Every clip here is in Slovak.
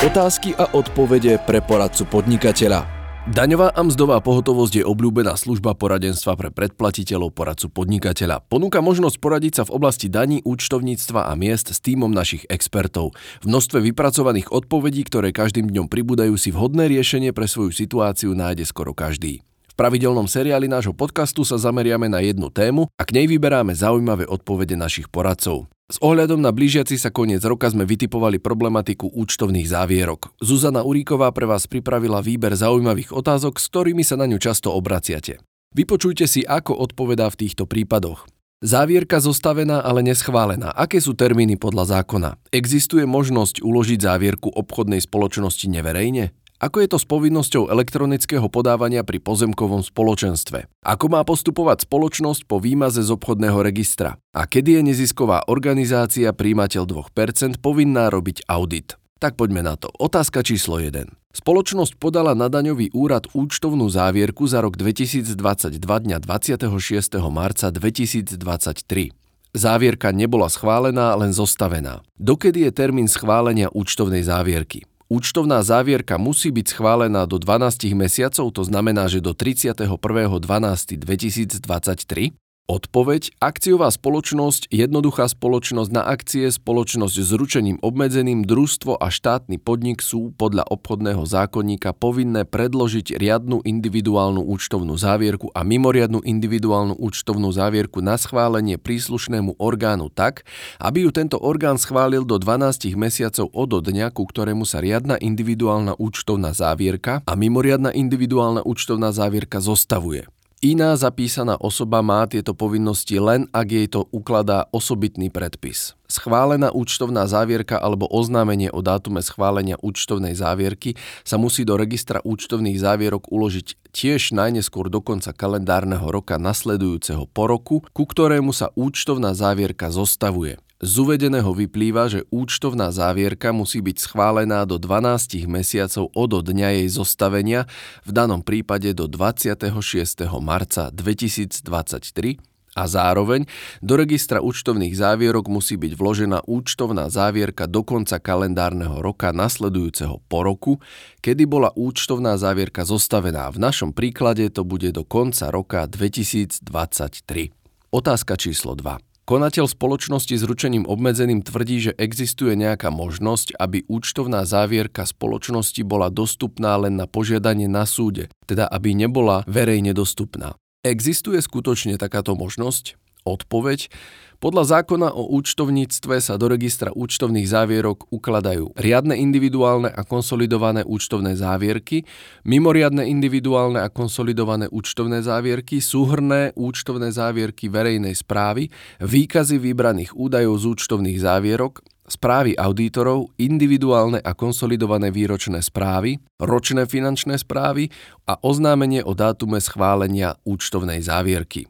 Otázky a odpovede pre poradcu podnikateľa. Daňová a mzdová pohotovosť je obľúbená služba poradenstva pre predplatiteľov poradcu podnikateľa. Ponúka možnosť poradiť sa v oblasti daní, účtovníctva a miest s týmom našich expertov. V množstve vypracovaných odpovedí, ktoré každým dňom pribúdajú, si vhodné riešenie pre svoju situáciu nájde skoro každý. V pravidelnom seriáli nášho podcastu sa zameriame na jednu tému a k nej vyberáme zaujímavé odpovede našich poradcov. S ohľadom na blížiaci sa koniec roka sme vytipovali problematiku účtovných závierok. Zuzana Uríková pre vás pripravila výber zaujímavých otázok, s ktorými sa na ňu často obraciate. Vypočujte si, ako odpovedá v týchto prípadoch. Závierka zostavená, ale neschválená. Aké sú termíny podľa zákona? Existuje možnosť uložiť závierku obchodnej spoločnosti neverejne? Ako je to s povinnosťou elektronického podávania pri pozemkovom spoločenstve? Ako má postupovať spoločnosť po výmaze z obchodného registra? A kedy je nezisková organizácia príjimateľ 2% povinná robiť audit? Tak poďme na to. Otázka číslo 1. Spoločnosť podala na daňový úrad účtovnú závierku za rok 2022 dňa 26. marca 2023. Závierka nebola schválená, len zostavená. Dokedy je termín schválenia účtovnej závierky? Účtovná závierka musí byť schválená do 12 mesiacov, to znamená, že do 31.12.2023. Odpoveď akciová spoločnosť, jednoduchá spoločnosť na akcie, spoločnosť s ručením obmedzeným, družstvo a štátny podnik sú podľa obchodného zákonníka povinné predložiť riadnu individuálnu účtovnú závierku a mimoriadnu individuálnu účtovnú závierku na schválenie príslušnému orgánu tak, aby ju tento orgán schválil do 12 mesiacov od dňa, ku ktorému sa riadna individuálna účtovná závierka a mimoriadna individuálna účtovná závierka zostavuje. Iná zapísaná osoba má tieto povinnosti len, ak jej to ukladá osobitný predpis. Schválená účtovná závierka alebo oznámenie o dátume schválenia účtovnej závierky sa musí do registra účtovných závierok uložiť tiež najneskôr do konca kalendárneho roka nasledujúceho po roku, ku ktorému sa účtovná závierka zostavuje. Z uvedeného vyplýva, že účtovná závierka musí byť schválená do 12 mesiacov od dňa jej zostavenia, v danom prípade do 26. marca 2023 a zároveň do registra účtovných závierok musí byť vložená účtovná závierka do konca kalendárneho roka nasledujúceho po roku, kedy bola účtovná závierka zostavená. V našom príklade to bude do konca roka 2023. Otázka číslo 2. Konateľ spoločnosti s ručením obmedzeným tvrdí, že existuje nejaká možnosť, aby účtovná závierka spoločnosti bola dostupná len na požiadanie na súde, teda aby nebola verejne dostupná. Existuje skutočne takáto možnosť? Odpoveď. Podľa zákona o účtovníctve sa do registra účtovných závierok ukladajú riadne individuálne a konsolidované účtovné závierky, mimoriadne individuálne a konsolidované účtovné závierky, súhrné účtovné závierky verejnej správy, výkazy vybraných údajov z účtovných závierok, správy auditorov, individuálne a konsolidované výročné správy, ročné finančné správy a oznámenie o dátume schválenia účtovnej závierky.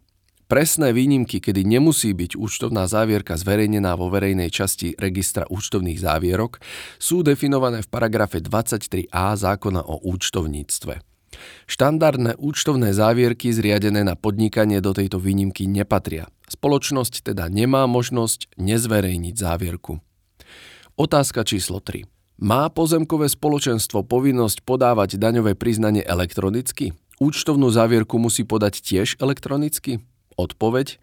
Presné výnimky, kedy nemusí byť účtovná závierka zverejnená vo verejnej časti registra účtovných závierok, sú definované v paragrafe 23a zákona o účtovníctve. Štandardné účtovné závierky zriadené na podnikanie do tejto výnimky nepatria. Spoločnosť teda nemá možnosť nezverejniť závierku. Otázka číslo 3. Má pozemkové spoločenstvo povinnosť podávať daňové priznanie elektronicky? Účtovnú závierku musí podať tiež elektronicky? Odpoveď.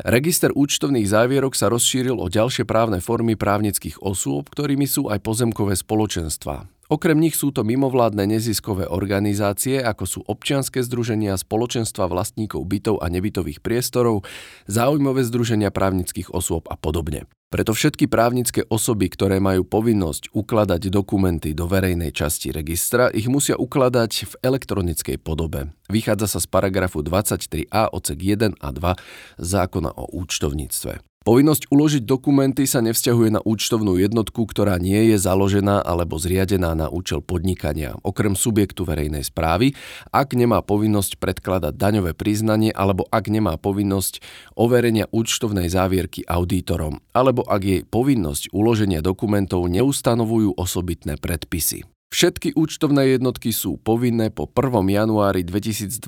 Register účtovných závierok sa rozšíril o ďalšie právne formy právnických osôb, ktorými sú aj pozemkové spoločenstvá. Okrem nich sú to mimovládne neziskové organizácie, ako sú občianske združenia, spoločenstva vlastníkov bytov a nebytových priestorov, záujmové združenia právnických osôb a podobne. Preto všetky právnické osoby, ktoré majú povinnosť ukladať dokumenty do verejnej časti registra, ich musia ukladať v elektronickej podobe. Vychádza sa z paragrafu 23a odsek 1 a 2 zákona o účtovníctve. Povinnosť uložiť dokumenty sa nevzťahuje na účtovnú jednotku, ktorá nie je založená alebo zriadená na účel podnikania, okrem subjektu verejnej správy, ak nemá povinnosť predkladať daňové priznanie alebo ak nemá povinnosť overenia účtovnej závierky auditorom, alebo ak jej povinnosť uloženia dokumentov neustanovujú osobitné predpisy. Všetky účtovné jednotky sú povinné po 1. januári 2022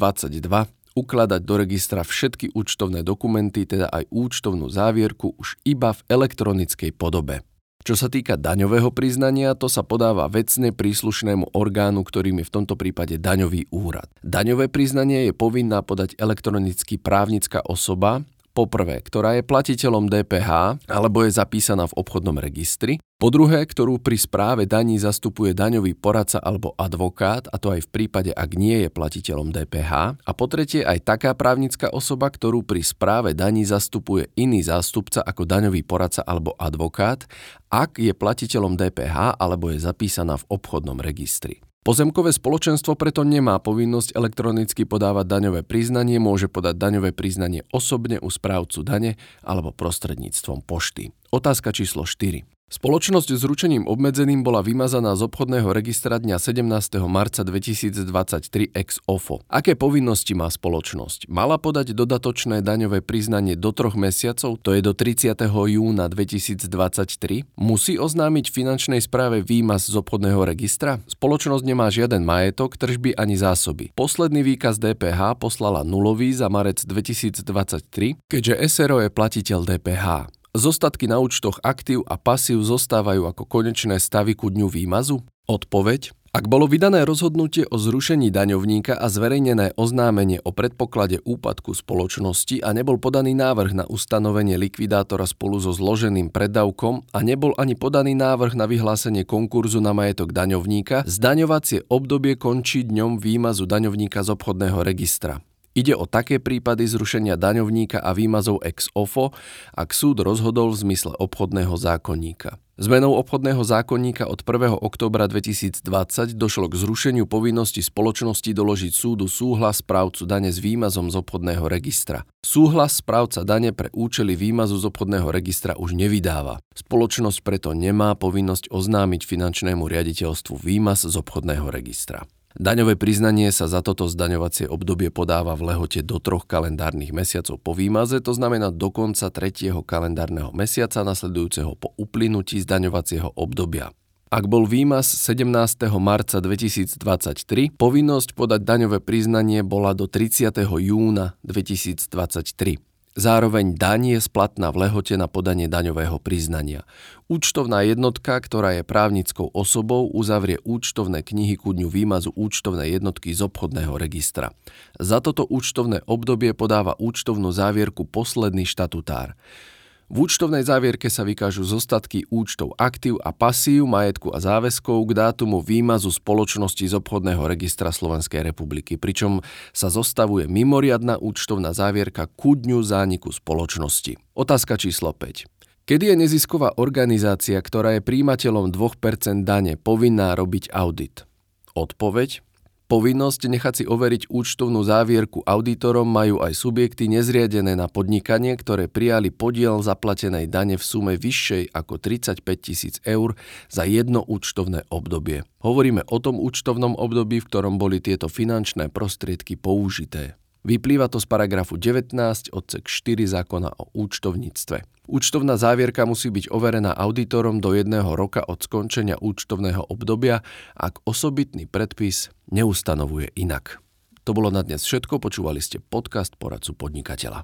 ukladať do registra všetky účtovné dokumenty, teda aj účtovnú závierku už iba v elektronickej podobe. Čo sa týka daňového priznania, to sa podáva vecne príslušnému orgánu, ktorým je v tomto prípade daňový úrad. Daňové priznanie je povinná podať elektronicky právnická osoba, Poprvé, ktorá je platiteľom DPH alebo je zapísaná v obchodnom registri. Po druhé, ktorú pri správe daní zastupuje daňový poradca alebo advokát, a to aj v prípade, ak nie je platiteľom DPH. A po tretie, aj taká právnická osoba, ktorú pri správe daní zastupuje iný zástupca ako daňový poradca alebo advokát, ak je platiteľom DPH alebo je zapísaná v obchodnom registri. Pozemkové spoločenstvo preto nemá povinnosť elektronicky podávať daňové priznanie, môže podať daňové priznanie osobne u správcu dane alebo prostredníctvom pošty. Otázka číslo 4. Spoločnosť s ručením obmedzeným bola vymazaná z obchodného registra dňa 17. marca 2023 ex OFO. Aké povinnosti má spoločnosť? Mala podať dodatočné daňové priznanie do troch mesiacov, to je do 30. júna 2023? Musí oznámiť finančnej správe výmaz z obchodného registra? Spoločnosť nemá žiaden majetok, tržby ani zásoby. Posledný výkaz DPH poslala nulový za marec 2023, keďže SRO je platiteľ DPH. Zostatky na účtoch aktív a pasív zostávajú ako konečné stavy ku dňu výmazu? Odpoveď? Ak bolo vydané rozhodnutie o zrušení daňovníka a zverejnené oznámenie o predpoklade úpadku spoločnosti a nebol podaný návrh na ustanovenie likvidátora spolu so zloženým predavkom a nebol ani podaný návrh na vyhlásenie konkurzu na majetok daňovníka, zdaňovacie obdobie končí dňom výmazu daňovníka z obchodného registra. Ide o také prípady zrušenia daňovníka a výmazov ex ofo, ak súd rozhodol v zmysle obchodného zákonníka. Zmenou obchodného zákonníka od 1. októbra 2020 došlo k zrušeniu povinnosti spoločnosti doložiť súdu súhlas správcu dane s výmazom z obchodného registra. Súhlas správca dane pre účely výmazu z obchodného registra už nevydáva. Spoločnosť preto nemá povinnosť oznámiť finančnému riaditeľstvu výmaz z obchodného registra. Daňové priznanie sa za toto zdaňovacie obdobie podáva v lehote do troch kalendárnych mesiacov po výmaze, to znamená do konca tretieho kalendárneho mesiaca nasledujúceho po uplynutí zdaňovacieho obdobia. Ak bol výmaz 17. marca 2023, povinnosť podať daňové priznanie bola do 30. júna 2023. Zároveň daň je splatná v lehote na podanie daňového priznania. Účtovná jednotka, ktorá je právnickou osobou, uzavrie účtovné knihy ku dňu výmazu účtovnej jednotky z obchodného registra. Za toto účtovné obdobie podáva účtovnú závierku posledný štatutár. V účtovnej závierke sa vykážu zostatky účtov aktív a pasív, majetku a záväzkov k dátumu výmazu spoločnosti z obchodného registra Slovenskej republiky, pričom sa zostavuje mimoriadná účtovná závierka ku dňu zániku spoločnosti. Otázka číslo 5. Kedy je nezisková organizácia, ktorá je príjimateľom 2% dane, povinná robiť audit? Odpoveď Povinnosť nechať si overiť účtovnú závierku auditorom majú aj subjekty nezriadené na podnikanie, ktoré prijali podiel zaplatenej dane v sume vyššej ako 35 tisíc eur za jedno účtovné obdobie. Hovoríme o tom účtovnom období, v ktorom boli tieto finančné prostriedky použité. Vyplýva to z paragrafu 19 odsek 4 zákona o účtovníctve. Účtovná závierka musí byť overená auditorom do jedného roka od skončenia účtovného obdobia, ak osobitný predpis neustanovuje inak. To bolo na dnes všetko, počúvali ste podcast poradcu podnikateľa.